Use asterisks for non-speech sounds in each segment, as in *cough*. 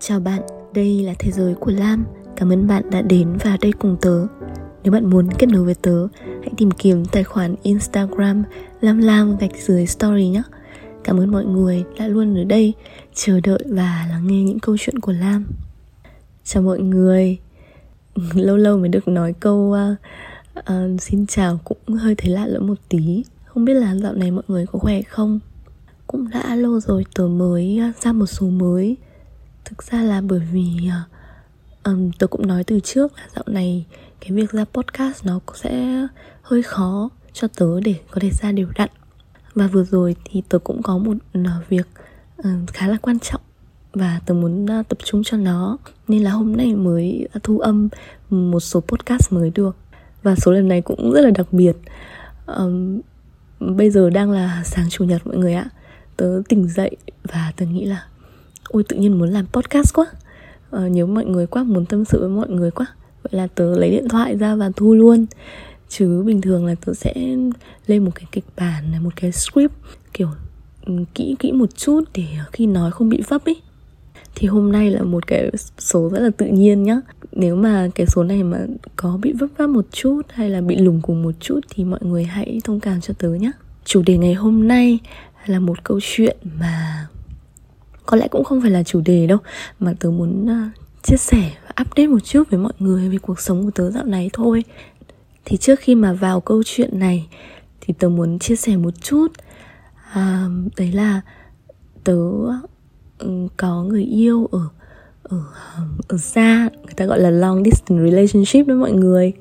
Chào bạn, đây là Thế giới của Lam. Cảm ơn bạn đã đến và đây cùng tớ. Nếu bạn muốn kết nối với tớ Hãy tìm kiếm tài khoản Instagram Lam Lam gạch dưới story nhé. Cảm ơn mọi người đã luôn ở đây Chờ đợi và lắng nghe những câu chuyện của Lam. Chào mọi người. *laughs* Lâu lâu mới được nói câu uh, uh, Xin chào cũng hơi thấy lạ lẫm một tí. Không biết là dạo này mọi người có khỏe không? Cũng đã lâu rồi tớ mới à, ra một số mới thực ra là bởi vì ờ, um, tôi cũng nói từ trước là dạo này cái việc ra podcast nó cũng sẽ hơi khó cho tớ để có thể ra đều đặn. Và vừa rồi thì tớ cũng có một việc um, khá là quan trọng và tớ muốn uh, tập trung cho nó. Nên là hôm nay mới thu âm một số podcast mới được. Và số lần này cũng rất là đặc biệt. Um, bây giờ đang là sáng chủ nhật mọi người ạ. Tớ tỉnh dậy và tớ nghĩ là ôi tự nhiên muốn làm podcast quá. À, nhớ mọi người quá muốn tâm sự với mọi người quá. Vậy là tớ lấy điện thoại ra và thu luôn. Chứ bình thường là tớ sẽ lên một cái kịch bản này một cái script kiểu ừ, kỹ kỹ một chút để khi nói không bị vấp ấy. Thì hôm nay là một cái số rất là tự nhiên nhá. Nếu mà cái số này mà có bị vấp váp một chút hay là bị lùng cùng một chút thì mọi người hãy thông cảm cho tớ nhé chủ đề ngày hôm nay là một câu chuyện mà có lẽ cũng không phải là chủ đề đâu mà tớ muốn uh, chia sẻ và update một chút với mọi người về cuộc sống của tớ dạo này thôi. Thì trước khi mà vào câu chuyện này thì tớ muốn chia sẻ một chút. À, đấy là tớ ừ, có người yêu ở ở ở xa người ta gọi là long distance relationship với mọi người.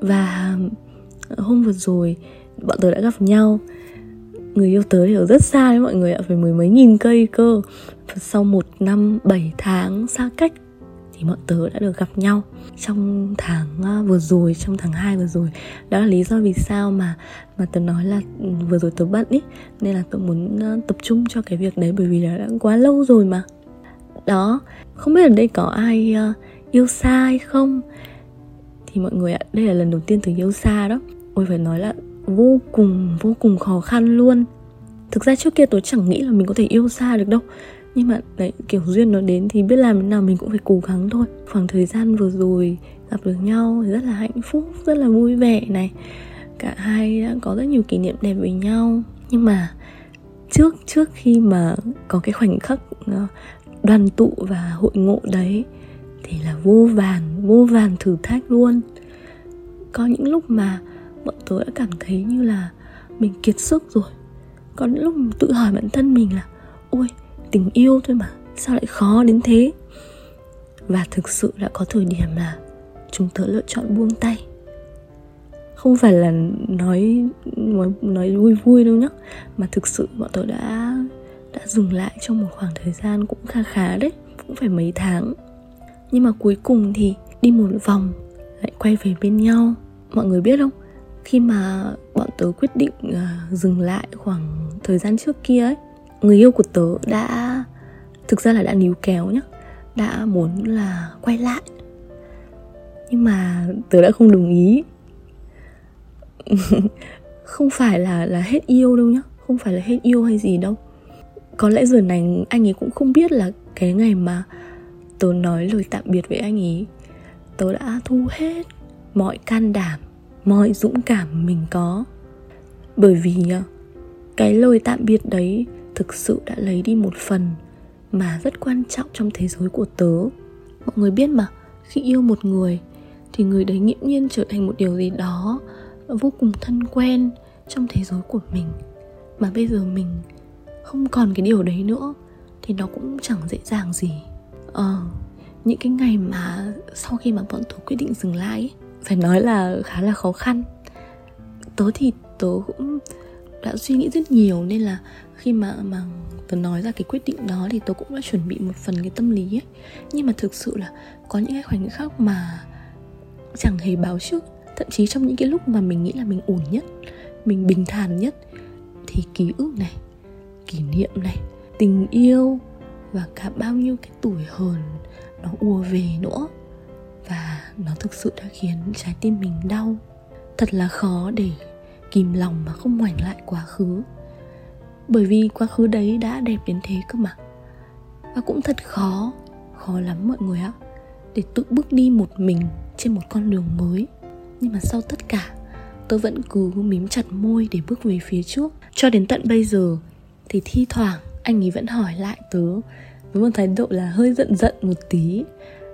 Và hôm vừa rồi bọn tớ đã gặp nhau người yêu tớ thì ở rất xa đấy mọi người ạ, phải mười mấy nghìn cây cơ. Và sau một năm, bảy tháng xa cách thì bọn tớ đã được gặp nhau. Trong tháng à, vừa rồi, trong tháng 2 vừa rồi, đó là lý do vì sao mà mà tớ nói là ừ, vừa rồi tớ bận ý, nên là tớ muốn à, tập trung cho cái việc đấy bởi vì là đã quá lâu rồi mà. Đó, không biết ở đây có ai à, yêu xa hay không? Thì mọi người ạ, đây là lần đầu tiên tớ yêu xa đó. Ôi, phải nói là vô cùng vô cùng khó khăn luôn. Thực ra trước kia tôi chẳng nghĩ là mình có thể yêu xa được đâu. Nhưng mà đấy, kiểu duyên nó đến thì biết làm thế nào mình cũng phải cố gắng thôi. Khoảng thời gian vừa rồi gặp được nhau thì rất là hạnh phúc, rất là vui vẻ này. Cả hai đã có rất nhiều kỷ niệm đẹp với nhau. Nhưng mà trước trước khi mà có cái khoảnh khắc ờ, đoàn tụ và hội ngộ đấy thì là vô vàn vô vàn thử thách luôn. Có những lúc mà tớ đã cảm thấy như là mình kiệt sức rồi. Có những lúc tự hỏi bản thân mình là ôi tình yêu thôi mà sao lại khó đến thế? Và thực sự đã có thời điểm là chúng tớ lựa chọn buông tay. Không phải là nói nói, nói vui vui đâu nhá mà thực sự bọn tớ đã đã dừng lại trong một khoảng thời gian cũng khá khá đấy cũng phải mấy tháng. Nhưng mà cuối cùng thì đi một vòng lại quay về bên nhau. Mọi người biết không? Khi mà bọn tớ quyết định uh, dừng lại khoảng thời gian trước kia ấy người yêu của tớ đã thực ra là đã níu kéo nhá đã muốn là quay lại. Nhưng mà tớ đã không đồng ý. *laughs* Không phải là là hết yêu đâu nhá không phải là hết yêu hay gì đâu. Có lẽ giờ này anh ấy cũng không biết là cái ngày mà tớ nói lời tạm biệt với anh ấy tớ đã thu hết mọi can đảm mọi dũng cảm mình có. Bởi vì à, cái lời tạm biệt đấy thực sự đã lấy đi một phần mà rất quan trọng trong thế giới của tớ. Mọi người biết mà khi yêu một người thì người đấy nghiễm nhiên trở thành một điều gì đó vô cùng thân quen trong thế giới của mình. Mà bây giờ mình không còn cái điều đấy nữa thì nó cũng chẳng dễ dàng gì. Ờ những cái ngày mà sau khi mà bọn tớ quyết định dừng lại ấy, phải nói là khá là khó khăn. Tớ thì tớ cũng đã suy nghĩ rất nhiều nên là khi mà mà tớ nói ra cái quyết định đó thì tớ cũng đã chuẩn bị một phần cái tâm lý ấy. Nhưng mà thực sự là có những cái khoảnh khắc mà chẳng hề báo trước, thậm chí trong những cái lúc mà mình nghĩ là mình ổn nhất, mình bình thản nhất thì ký ức này, kỷ niệm này, tình yêu và cả bao nhiêu cái tuổi hờn nó ùa về nữa. Và nó thực sự đã khiến trái tim mình đau. Thật là khó để kìm lòng mà không ngoảnh lại quá khứ. Bởi vì quá khứ đấy đã đẹp đến thế cơ mà. Và cũng thật khó khó lắm mọi người ạ, để tự bước đi một mình trên một con đường mới. Nhưng mà sau tất cả, tôi vẫn cứ mím chặt môi để bước về phía trước. Cho đến tận bây giờ thì thi thoảng anh ấy vẫn hỏi lại tớ với một thái độ là hơi giận giận một tí.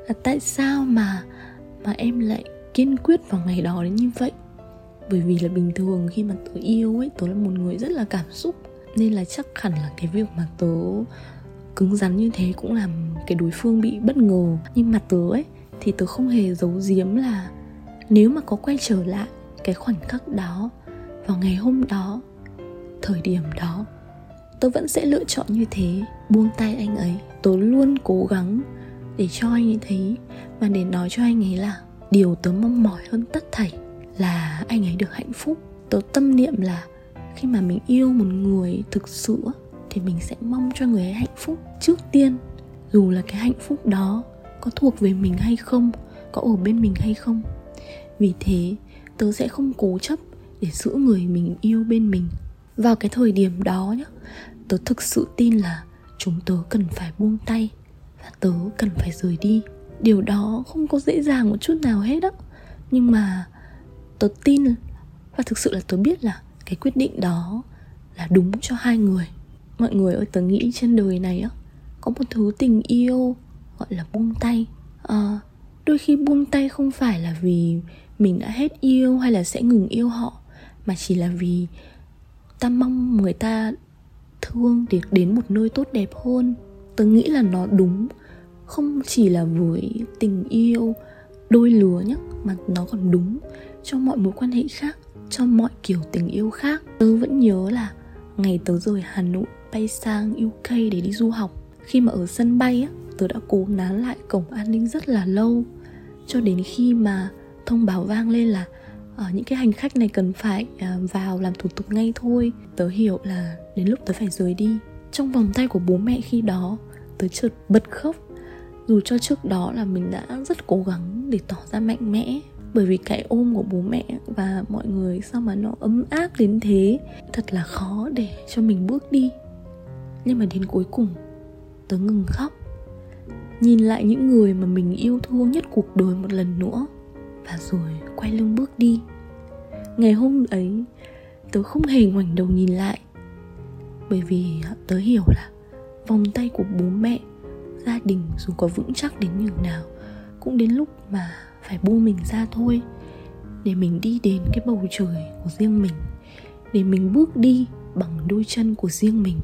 Là tại sao mà mà em lại kiên quyết vào ngày đó đến như vậy. Bởi vì là bình thường khi mà tớ yêu ấy, tớ là một người rất là cảm xúc. Nên là chắc hẳn là cái việc mà tớ cứng rắn như thế cũng làm cái đối phương bị bất ngờ. Nhưng mà tớ ấy, thì tớ không hề giấu giếm là nếu mà có quay trở lại cái khoảnh khắc đó vào ngày hôm đó, thời điểm đó, tớ vẫn sẽ lựa chọn như thế, buông tay anh ấy. Tớ luôn cố gắng để cho anh ấy thấy và để nói cho anh ấy là điều tớ mong mỏi hơn tất thảy là anh ấy được hạnh phúc. Tớ tâm niệm là khi mà mình yêu một người thực sự thì mình sẽ mong cho người ấy hạnh phúc. Trước tiên, dù là cái hạnh phúc đó có thuộc về mình hay không, có ở bên mình hay không, vì thế tớ sẽ không cố chấp để giữ người mình yêu bên mình. Vào cái thời điểm đó nhá, tớ thực sự tin là chúng tớ cần phải buông tay và tớ cần phải rời đi. Điều đó không có dễ dàng một chút nào hết á. Nhưng mà tớ tin và thực sự là tớ biết là cái quyết định đó là đúng cho hai người. Mọi người ơi tớ nghĩ trên đời này á có một thứ tình yêu gọi là buông tay. À, đôi khi buông tay không phải là vì mình đã hết yêu hay là sẽ ngừng yêu họ mà chỉ là vì ta mong người ta thương để đến một nơi tốt đẹp hơn tớ nghĩ là nó đúng. Không chỉ là với tình yêu, đôi lứa nhé mà nó còn đúng cho mọi mối quan hệ khác, cho mọi kiểu tình yêu khác. Tớ vẫn nhớ là ngày tớ rời hà nội, bay sang uk để đi du học. Khi mà ở sân bay á, tớ đã cố nán lại cổng an ninh rất là lâu. Cho đến khi mà thông báo vang lên là ở những cái hành khách này cần phải ờ, vào làm thủ tục ngay thôi, tớ hiểu là đến lúc tớ phải rời đi. Trong vòng tay của bố mẹ khi đó tớ chợt bật khóc. Dù cho trước đó là mình đã rất cố gắng để tỏ ra mạnh mẽ, bởi vì cái ôm của bố mẹ và mọi người sao mà nó ấm áp đến thế, thật là khó để cho mình bước đi. Nhưng mà đến cuối cùng, tớ ngừng khóc. Nhìn lại những người mà mình yêu thương nhất cuộc đời một lần nữa, và rồi quay lưng bước đi. Ngày hôm ấy, tớ không hề ngoảnh đầu nhìn lại, bởi vì tớ hiểu là vòng tay của bố mẹ, gia đình dù có vững chắc đến nhường nào, cũng đến lúc mà phải buông mình ra thôi, để mình đi đến cái bầu trời của riêng mình, để mình bước đi bằng đôi chân của riêng mình.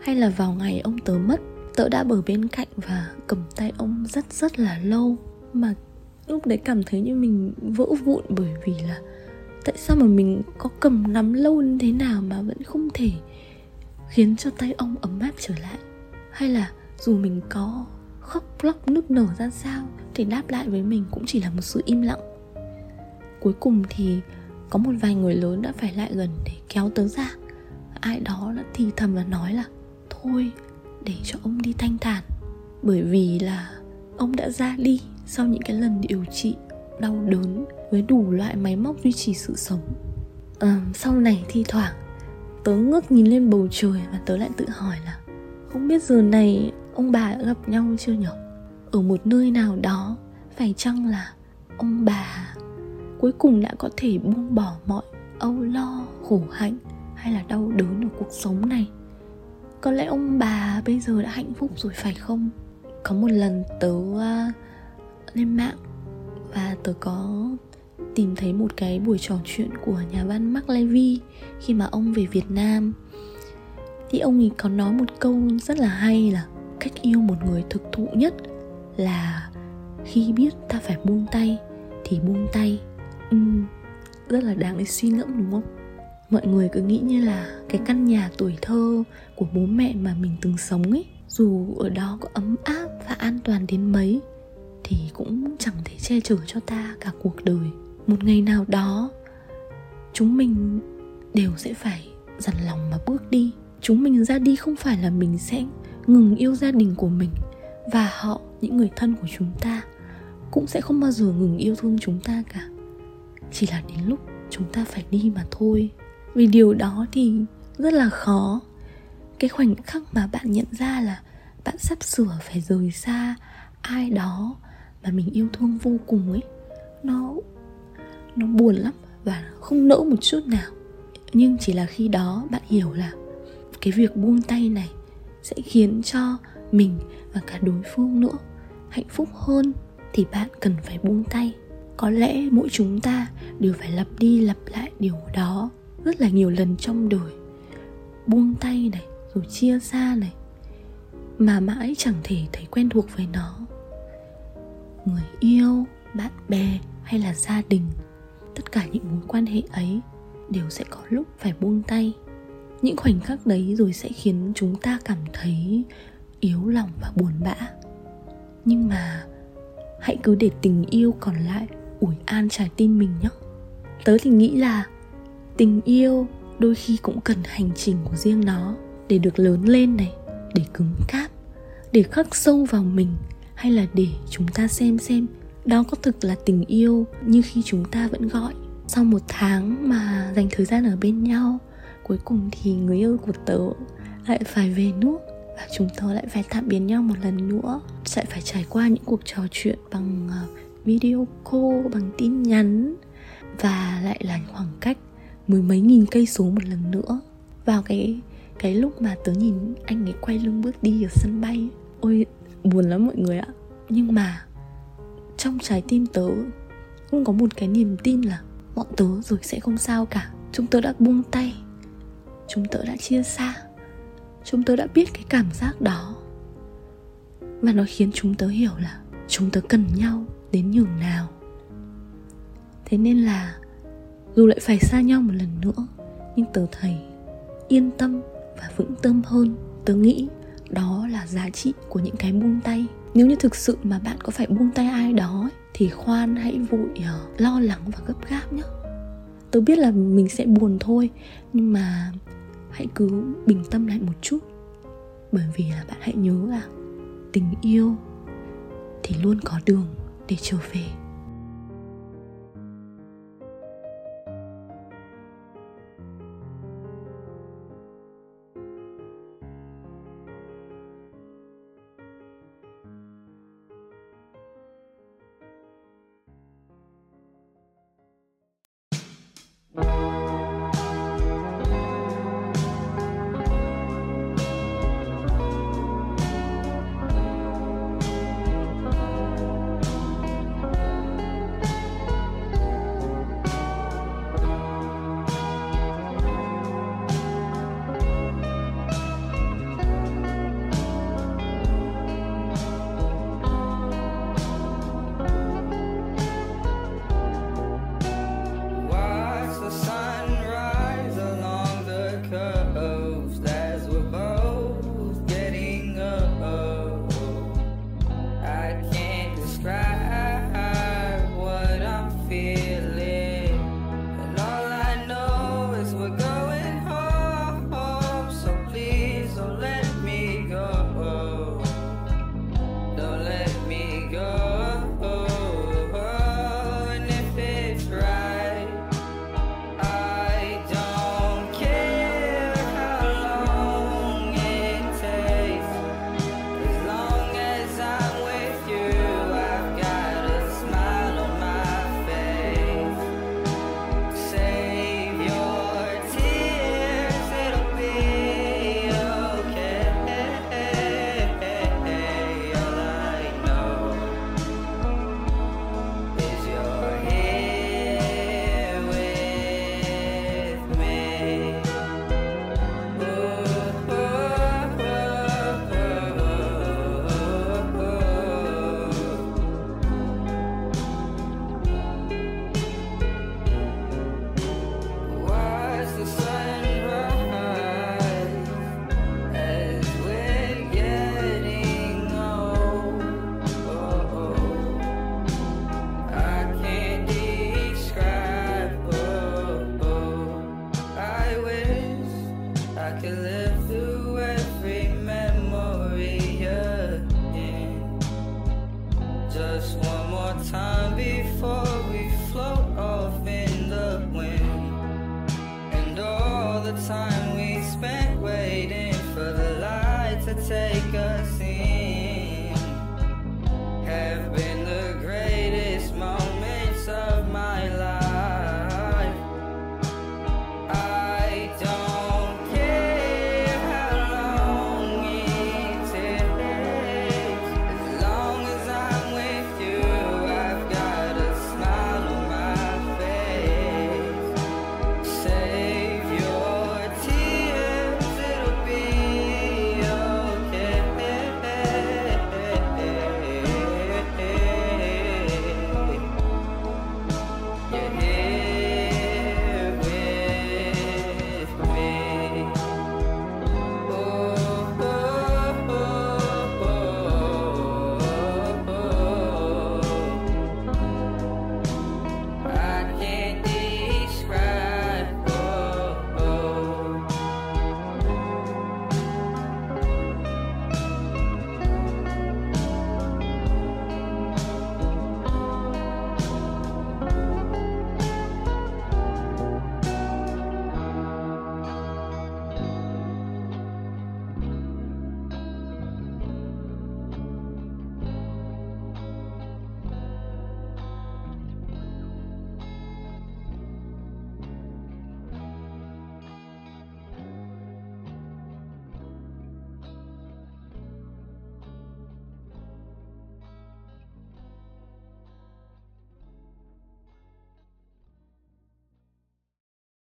Hay là vào ngày ông tớ mất, tớ đã ở bên cạnh và cầm tay ông rất rất là lâu, mà lúc đấy cảm thấy như mình vỡ vụn bởi vì là tại sao mà mình có cầm nắm lâu như thế nào mà vẫn không thể khiến cho tay ông ấm áp trở lại hay là dù mình có khóc lóc nức nở ra sao thì đáp lại với mình cũng chỉ là một sự im lặng. Cuối cùng thì có một vài người lớn đã phải lại gần để kéo tớ ra. Ai đó đã thì thầm và nói là thôi để cho ông đi thanh thản. Bởi vì là ông đã ra đi sau những cái lần điều trị đau đớn với đủ loại máy móc duy trì sự sống. À, sau này thi thoảng tớ ngước nhìn lên bầu trời và tớ lại tự hỏi là không biết giờ này ông bà đã gặp nhau chưa nhở? Ở một nơi nào đó phải chăng là ông bà cuối cùng đã có thể buông bỏ mọi âu lo khổ hạnh hay là đau đớn ở cuộc sống này? Có lẽ ông bà bây giờ đã hạnh phúc rồi phải không? Có một lần tớ uh, lên mạng và tớ có tìm thấy một cái buổi trò chuyện của nhà văn Mark Levy khi mà ông về Việt Nam thì ông ấy có nói một câu rất là hay là cách yêu một người thực thụ nhất là khi biết ta phải buông tay thì buông tay. Uhm, rất là đáng để suy ngẫm đúng không? Mọi người cứ nghĩ như là cái căn nhà tuổi thơ của bố mẹ mà mình từng sống ấy dù ở đó có ấm áp và an toàn đến mấy thì cũng chẳng thể che chở cho ta cả cuộc đời. Một ngày nào đó chúng mình đều sẽ phải dằn lòng mà bước đi chúng mình ra đi không phải là mình sẽ ngừng yêu gia đình của mình và họ, những người thân của chúng ta cũng sẽ không bao giờ ngừng yêu thương chúng ta cả. Chỉ là đến lúc chúng ta phải đi mà thôi. Vì điều đó thì rất là khó. Cái khoảnh khắc mà bạn nhận ra là bạn sắp sửa phải rời xa ai đó mà mình yêu thương vô cùng ấy, nó nó buồn lắm và không nỡ một chút nào. Nhưng chỉ là khi đó bạn hiểu là cái việc buông tay này sẽ khiến cho mình và cả đối phương nữa hạnh phúc hơn thì bạn cần phải buông tay. Có lẽ mỗi chúng ta đều phải lặp đi lặp lại điều đó rất là nhiều lần trong đời. Buông tay này, rồi chia xa này, mà mãi chẳng thể thấy quen thuộc với nó. Người yêu, bạn bè hay là gia đình, tất cả những mối quan hệ ấy đều sẽ có lúc phải buông tay những khoảnh khắc đấy rồi sẽ khiến chúng ta cảm thấy yếu lòng và buồn bã. Nhưng mà hãy cứ để tình yêu còn lại ủi an trái tim mình nhé. Tớ thì nghĩ là tình yêu đôi khi cũng cần hành trình của riêng nó để được lớn lên này, để cứng cáp, để khắc sâu vào mình, hay là để chúng ta xem xem đó có thực là tình yêu như khi chúng ta vẫn gọi. Sau một tháng mà dành thời gian ở bên nhau cuối cùng thì người yêu của tớ lại phải về nước và chúng tớ lại phải tạm biệt nhau một lần nữa. Sẽ phải trải qua những cuộc trò chuyện bằng à, video call, bằng tin nhắn và lại là khoảng cách mười mấy nghìn cây số một lần nữa. Vào cái cái lúc mà tớ nhìn anh ấy quay lưng bước đi ở sân bay, ôi, buồn lắm mọi người ạ. Nhưng mà trong trái tim tớ cũng có một cái niềm tin là bọn tớ rồi sẽ không sao cả. Chúng tớ đã buông tay chúng tớ đã chia xa. Chúng tớ đã biết cái cảm giác đó. Và nó khiến chúng tớ hiểu là chúng tớ cần nhau đến nhường nào. Thế nên là, dù lại phải xa nhau một lần nữa, nhưng tớ thấy yên tâm và vững tâm hơn. Tớ nghĩ đó là giá trị của những cái buông tay. Nếu như thực sự mà bạn có phải buông tay ai đó thì khoan hãy vội ờ, lo lắng và gấp gáp nhé tớ biết là mình sẽ buồn thôi, nhưng mà hãy cứ bình tâm lại một chút. Bởi vì là bạn hãy nhớ là tình yêu thì luôn có đường để trở về.